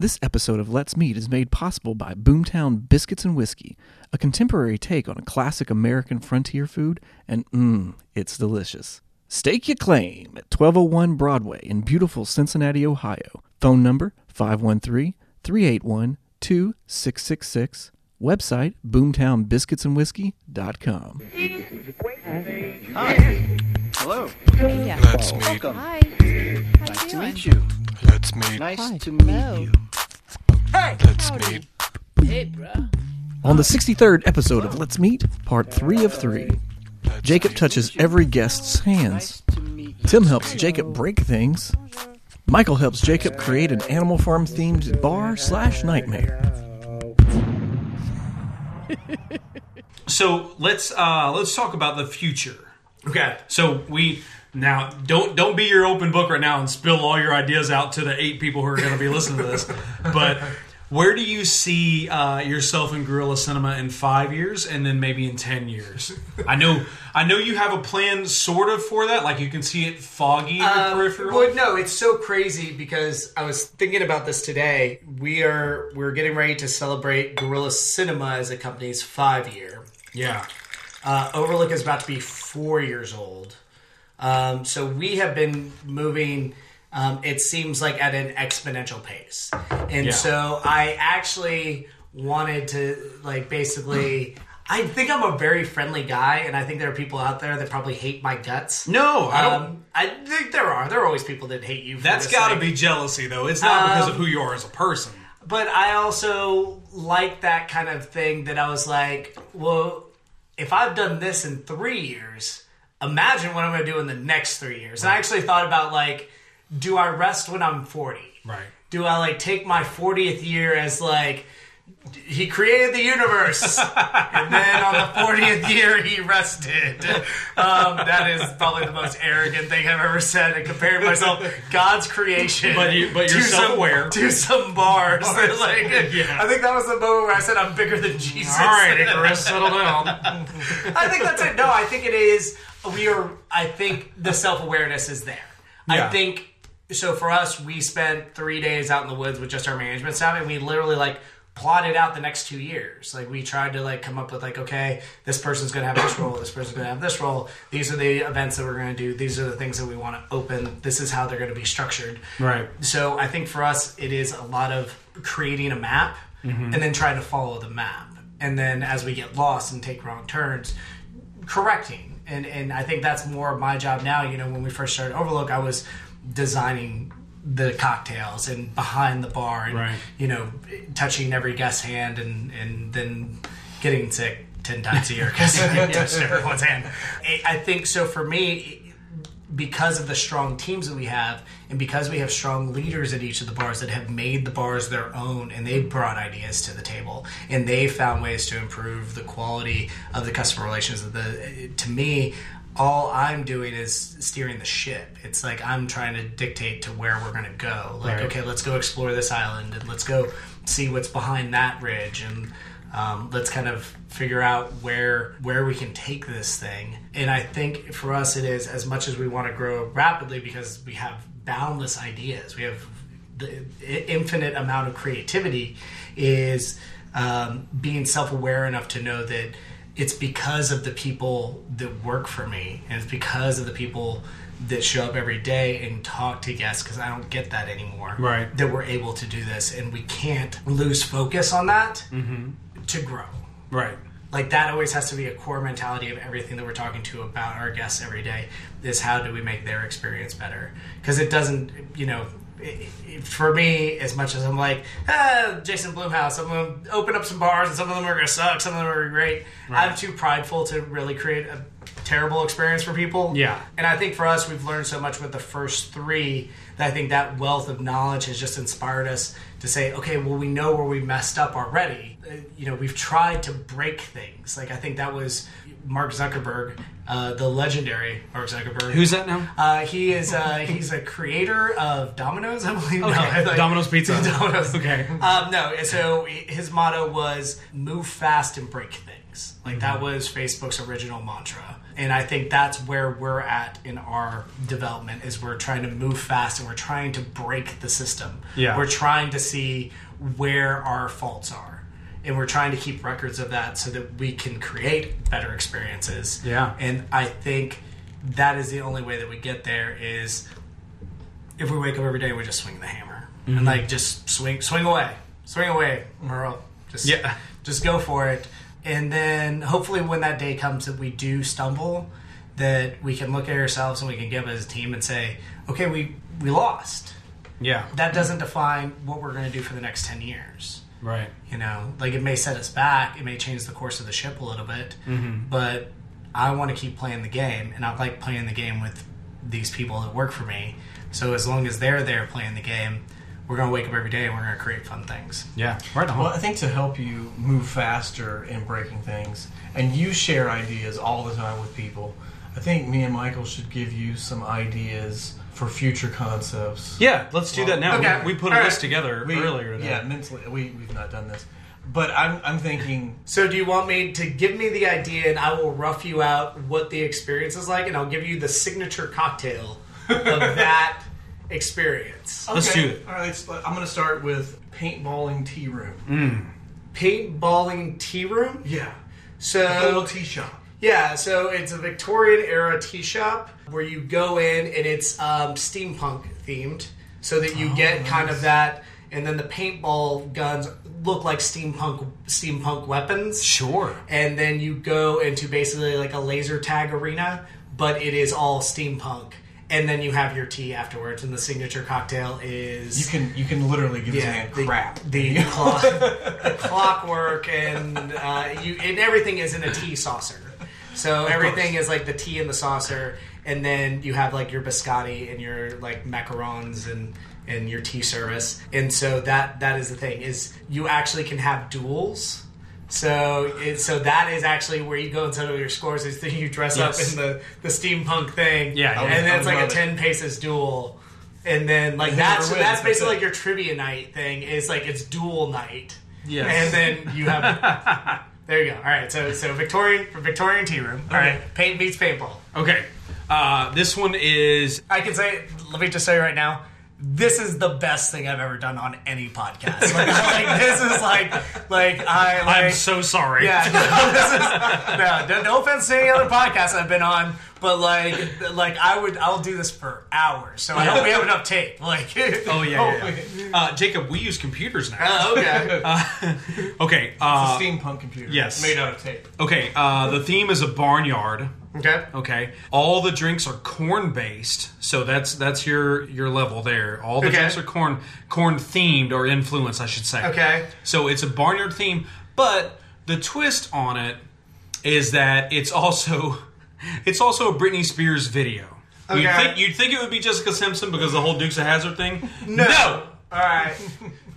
This episode of Let's Meet is made possible by Boomtown Biscuits and Whiskey, a contemporary take on a classic American frontier food, and mmm, it's delicious. Stake your claim at 1201 Broadway in beautiful Cincinnati, Ohio. Phone number 513 381 2666. Website boomtownbiscuitsandwhiskey.com. Hello. Yeah. Let's meet. Welcome. Hi. Nice to meet you. Let's meet. Nice Hi. to meet Hello. you. Let's meet. Hey, bro. On the 63rd episode of Let's Meet, part 3 of 3, Let's Jacob meet. touches every guest's hands. Nice to meet you. Tim helps Jacob break things. Michael helps Jacob create an Animal Farm themed bar slash nightmare. So let's uh, let's talk about the future. Okay, so we now don't don't be your open book right now and spill all your ideas out to the eight people who are going to be listening to this. But where do you see uh, yourself in Gorilla Cinema in five years, and then maybe in ten years? I know I know you have a plan, sort of, for that. Like you can see it foggy Um, peripheral. well, no, it's so crazy because I was thinking about this today. We are we're getting ready to celebrate Gorilla Cinema as a company's five year. yeah, Uh, Overlook is about to be four years old. Um, so we have been moving. Um, it seems like at an exponential pace, and Yeah. so I actually wanted to like basically. I think I'm a very friendly guy, and I think there are people out there that probably hate my guts. no, I don't. Um, I think there are. There are always people that hate you. For that's got to be jealousy, though. It's not because of Um, who you are as a person. But I also like that kind of thing that I was like, well, if I've done this in three years, imagine what I'm going to do in the next three years. And I actually thought about like, do I rest when I'm 40? Right. Do I like take my 40th year as like, he created the universe, and then on the 40th year he rested. Um, that is probably the most arrogant thing I've ever said. And comparing myself, God's creation, But you- but you're to some- self-aware. to some bars. that, like, Yeah. I think that was the moment where I said I'm bigger than Jesus. All right, Icarus, settle down. I think that's it. No, I think it is. We are. I think the self awareness is there. Yeah. I think so. For us, we spent three days out in the woods with just our management staff, and we literally like plotted out the next two years. Like we tried to like come up with like, okay, this person's gonna have this role, this person's gonna have this role. These are the events that we're gonna do. These are the things that we want to open. This is how they're gonna be structured. Right. So I think for us, it is a lot of creating a map mm-hmm. and then trying to follow the map. And then as we get lost and take wrong turns, correcting. And and I think that's more of my job now. You know, when we first started Overlook, I was designing the cocktails and behind the bar and Right. you know touching every guest's hand and and then getting sick 10 times a year because I touched everyone's hand I- i think so for me because of the strong teams that we have and because we have strong leaders at each of the bars that have made the bars their own and they brought ideas to the table and they found ways to improve the quality of the customer relations the to me all i'm doing is steering the ship it's like i'm trying to dictate to where we're going to go like Right. okay let's go explore this island and let's go see what's behind that ridge and um, let's kind of figure out where where we can take this thing. And i think for us it is as much as we want to grow rapidly because we have boundless ideas. We have the infinite amount of creativity is um, being self-aware enough to know that it's because of the people that work for me. And it's because of the people that show up every day and talk to guests because i don't get that anymore. Right. that we're able to do this and we can't lose focus on that to grow. Right. like that always has to be a core mentality of everything that we're talking to about our guests every day is how do we make their experience better? Because it doesn't you know it, it- for me as much as i'm like ah, jason Blumhouse i'm going to open up some bars and some of them are going to suck some of them are great. I'm too prideful to really create a terrible experience for people. Yeah. and I think for us, we've learned so much with the first three I think that wealth of knowledge has just inspired us to say, okay, well, we know where we messed up already. Uh, you know, we've tried to break things. Like I think that was Mark Zuckerberg, uh, the legendary Mark Zuckerberg. Who's that now? Uh, he is uh, he's a creator of Domino's, I believe. No, like- Domino's Pizza. Domino's. Okay. Um, no, so his motto was "Move fast and break things." Like that was Facebook's original mantra, and I think that's where we're at in our development. Is we're trying to move fast and we're trying to break the system. Yeah. We're trying to see where our faults are. And we're trying to keep records of that so that we can create better experiences. Yeah. And I think that is the only way that we get there is if we wake up every day we just swing the hammer. Mm-hmm. And like just swing swing away. Swing away, Merle. Just Yeah. just go for it. And then hopefully when that day comes that we do stumble, that we can look at ourselves and we can give as a team and say, okay, we we lost. Yeah. That doesn't define what we're going to do for the next 10 years. Right. You know, like it may set us back, it may change the course of the ship a little bit, mm-hmm. but I want to keep playing the game, and I like playing the game with these people that work for me. So as long as they're there playing the game, we're going to wake up every day and we're going to create fun things. Yeah. Right on. Well, I think to help you move faster in breaking things, and you share ideas all the time with people, I think me and Michael should give you some ideas for future concepts. yeah. Let's do that now. Okay. We, we put a All list right. together We- earlier today. Yeah, mentally, we, we've not done this. But I'm, I'm thinking, So do you want me to give me the idea and I will rough you out what the experience is like, and I'll give you the signature cocktail of that experience? Let's do it. All right, let's, I'm going to start with paintballing tea room. Mm. Paintballing tea room. Yeah. So a little tea shop. Yeah, so it's a Victorian era tea shop where you go in and it's um, steampunk themed, so that you get kind of that, and then the paintball guns look like steampunk steampunk weapons. Sure. And then you go into basically like a laser tag arena, but it is all steampunk. And then you have your tea afterwards, and the signature cocktail is You can you can literally give this man the, crap. The, clock, the clockwork and uh, you and everything is in a tea saucer. So everything is like the tea in the saucer, and then you have like your biscotti and your like macarons and and your tea service. And so that that is the thing is you actually can have duels. So it, so that is actually where you go and settle your scores. Is that you dress Yes. up in the the steampunk thing, Yeah, and then it's like a it. ten paces duel. And then like Whoever that's wins, that's that's basically like your trivia night thing is like it's duel night. Yes. And then you have there you go. All right, so so Victorian for Victorian tea room. All right, paint beats paintball. Okay. Uh, this one is I can say. Let me just say right now. This is the best thing I've ever done on any podcast. Like, like, this is like, like I, like, I'm so sorry. yeah. No, this is no, no, no offense to any other podcast I've been on, but like, like I would, I'll do this for hours. So I hope we have enough tape. Like, Oh yeah, yeah, yeah. Uh, Jacob, we use computers now. Oh, okay. Okay. Uh, Steampunk computer. yes. Made out of tape. okay. Uh, the theme is a barnyard. okay. Okay. All the drinks are corn based, so that's that's your your level there. All the Okay. drinks are corn corn themed or influenced, I should say. Okay. So it's a barnyard theme, but the twist on it is that it's also it's also a Britney Spears video. You'd think you'd think it would be Jessica Simpson because the whole Dukes of Hazzard thing. No. All right.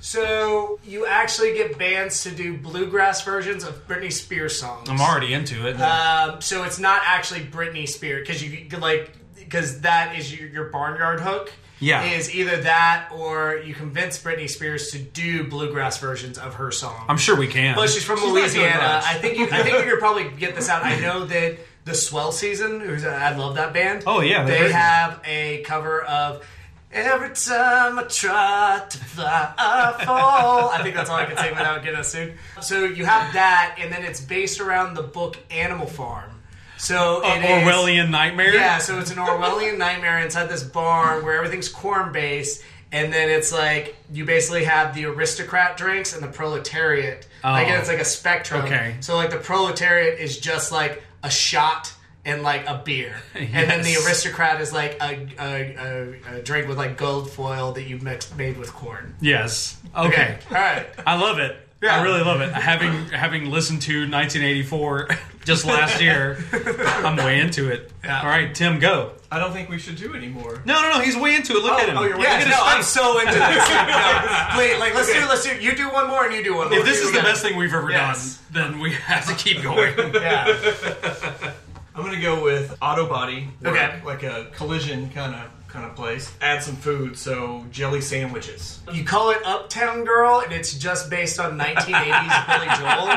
So you actually get bands to do bluegrass versions of Britney Spears songs. I'm already into it. Um, so it's not actually Britney Spears because you like because that is your, your barnyard hook. Yeah. is either that or you convince Britney Spears to do bluegrass versions of her song. I'm sure we can. But she's from She's Louisiana. I think you. I think you could probably get this out. I know that the Swell Season. Who's I love that band. Oh, yeah, they have a cover of. Every time I try to fly, I fall. I think that's all I can say without getting us sued. So you have that, and then it's based around the book Animal Farm. So Uh, it is- Orwellian nightmare. yeah, so it's an Orwellian nightmare inside this barn where everything's corn based, and then it's like you basically have the aristocrat drinks and the proletariat. Like Oh. it's like a spectrum. Okay. So like the proletariat is just like a shot and like a beer, and then the aristocrat is like a, a, a, a drink with like gold foil that you mixed made with corn. Yes. Okay. All right. I love it. Yeah. I really love it. Having having listened to 1984 just last year, I'm way into it. Yeah. All right, Tim, go. I don't think we should do anymore. No, no, no. He's way into it. Look oh, at him. oh, you're way Yeah, at no, I'm so into this. No, wait, like let's do let's do. You do one more, and you do one more. If this is the best thing we've ever Yes. done, then we have to keep going. Yeah. I'm gonna go with auto body. Okay. Like a collision kind of kind of place. Add some food, so jelly sandwiches. You call it Uptown Girl, and it's just based on 1980s Billy Joel.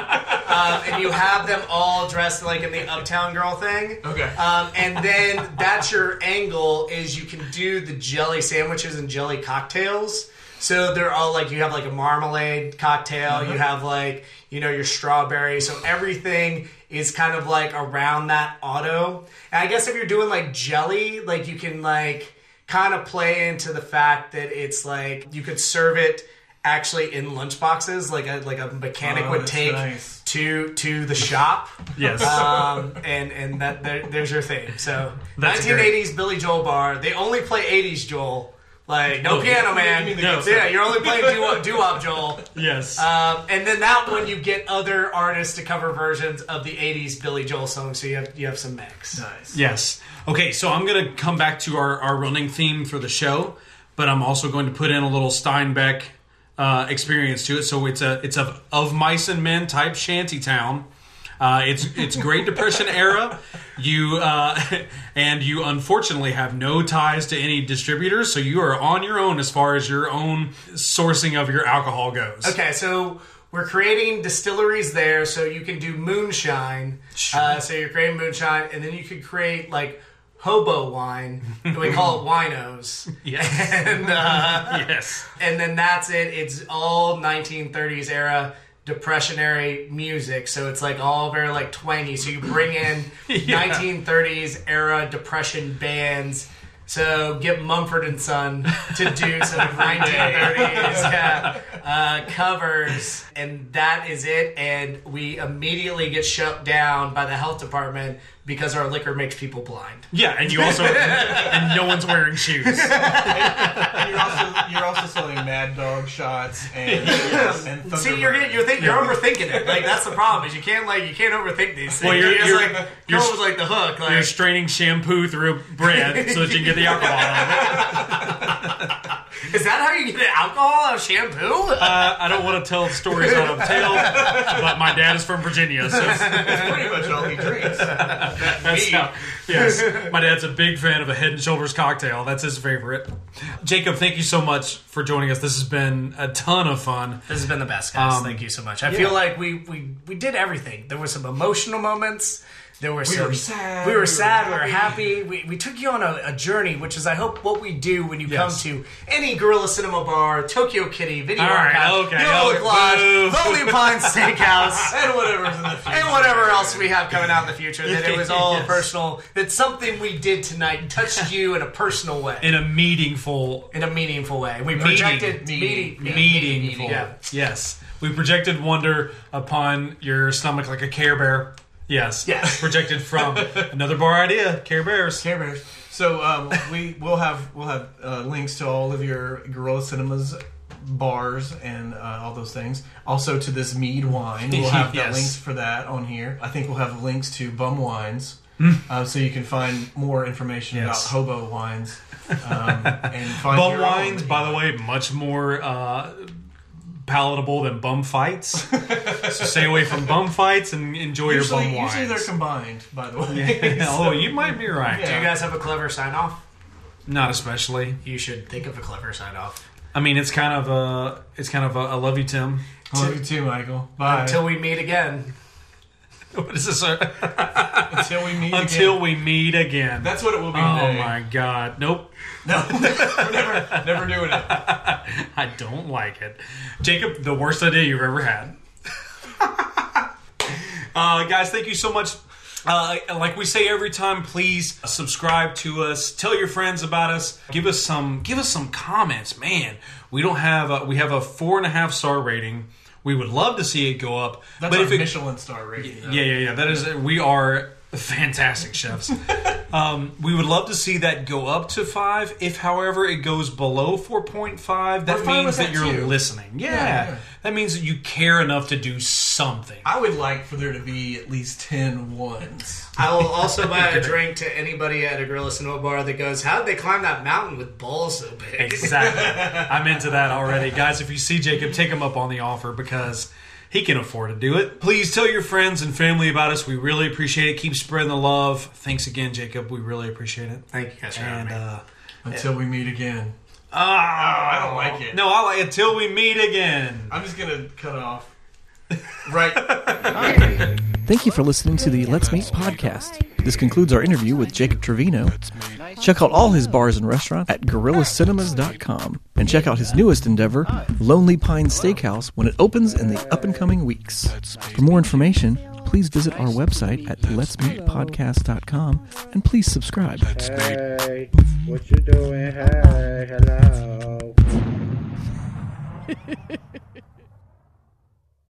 Um, and you have them all dressed like in the Uptown Girl thing. Okay. Um, and then that's your angle is you can do the jelly sandwiches and jelly cocktails. So they're all like you have like a marmalade cocktail, you have like you know your strawberry. So everything is kind of like around that auto. And I guess if you're doing like jelly, like you can like kind of play into the fact that it's like you could serve it actually in lunchboxes, like a like a mechanic Oh, would take nice. to to the shop. Yes. Um, and and that there, there's your thing. So That's 1980s Billy Joel bar. They only play 80s Joel. Like no Oh, piano you man. mean the No. Yeah, you're only playing doo wop Joel. yes. Um, and then that one you get other artists to cover versions of the 80s Billy Joel songs. So you have you have some mix. Nice. Yes. Okay, so I'm going to come back to our, our running theme for the show, but I'm also going to put in a little Steinbeck uh, experience to it. So it's a it's a of mice and men type shanty town. Uh, it's it's Great Depression era. You uh, and you unfortunately have no ties to any distributors, so you are on your own as far as your own sourcing of your alcohol goes. Okay, so we're creating distilleries there, so you can do moonshine. Uh, so you're creating moonshine, and then you could create like hobo wine. and we call it winos. Yes. And uh, yes. and then that's it. It's all 1930s era depressionary music. So it's like all very like twangy. So you bring in 1930s era depression bands. So get Mumford and Son to do some 1930s yeah, uh, covers, and that is it. And we immediately get shut down by the health department because our liquor makes people blind. Yeah, and you also and no one's wearing shoes. And you're also you're also selling Mad Dog shots and and See, you're Thunderbird. you're, think, you're overthinking it. Like that's the problem is you can't like you can't overthink these things. Well, you're- you just, you're- like you're- go with like the hook. Like, You're straining shampoo through bread so that you can get the alcohol out of it. is that how you get alcohol out of shampoo? Uh, I don't want to tell stories out of tail, but my dad is from Virginia, so That's pretty much all he drinks. that's how. Yes, my dad's a big fan of a Head and Shoulders cocktail. That's his favorite. Jacob, thank you so much for joining us. This has been a ton of fun. This has been the best, guys. Um, Thank you so much. I feel like we, we we did everything. There were some emotional moments. There were some. were sad, We we were sad. We were happy. We, we took you on a, a journey, which is I hope what we do when you Yes. come to any Gorilla Cinema Bar, Tokyo Kitty, Video All right, Archive, okay, Lodge. Lonely Pine Steakhouse. and whatever's in the future. and whatever else we have coming out in the future. That it was all Yes. personal. That something we did tonight touched you in a personal way, In a meaningful, in a meaningful way. We Meaning. projected Meaning. meaning, meaningful. Yeah. Yes, we projected wonder upon your stomach like a Care Bear. Yes, Yes. projected from another bar idea, Care Bears. Care Bears. So um, we will have we'll have uh, links to all of your Gorilla Cinemas bars and uh, all those things. Also to this mead wine, we'll have Yes. the links for that on here. I think we'll have links to bum wines, uh, so you can find more information Hmm. Yes. about hobo wines. Um, and find Bum own. wines, by the way, much more uh, palatable than bum fights. so stay away from bum fights and enjoy Usually, your bum usually they're combined. By the way, oh, you might be right. Do you guys have a clever sign off? Not especially. You should think of a clever sign off. I mean, it's kind of a, it's kind of a, I love you, Tim. Love you too, Michael. Bye. Until we meet again. What is this? Until we meet Until again. we meet again. That's what it will be oh today. my god. Nope. No, we're never, never doing it. I don't like it. Jacob, the worst idea you've ever had. uh, guys, thank you so much. Uh, like we say every time, please subscribe to us. Tell your friends about us. Give us some. Give us some comments, man. We don't have. A, we have a four and a half star rating. We would love to see it go up. That's but our if it, Michelin star rating. yeah, yeah, yeah. That is. We are fantastic chefs. um, we would love to see that go up to five. If, however, it goes below four point five, that means that that, you're too. listening. Yeah. yeah. that means that you care enough to do something. I would like for there to be at least 10 ones. I will also buy a drink to anybody at a Gorilla Cinema bar that goes, How'd they climb that mountain with balls so big? Exactly. I'm into that already. Guys, if you see Jacob, take him up on the offer because he can afford to do it. Please tell your friends and family about us. We really appreciate it. Keep spreading the love. Thanks again, Jacob. We really appreciate it. Thank you guys for having And me. uh, Until we meet again. Ah, I don't like it. No, I like until we meet again. I'm just gonna cut off. Right. Thank you for listening to the Let's Meet podcast. This concludes our interview with Jacob Trevino. Check out all his bars and restaurants at gorillacinemas.com and check out his newest endeavor, Lonely Pine Steakhouse, when it opens in the up and coming weeks. For more information, please visit our website at letsmeetpodcast.com and please subscribe. Hey, what you doing? Hey, hello.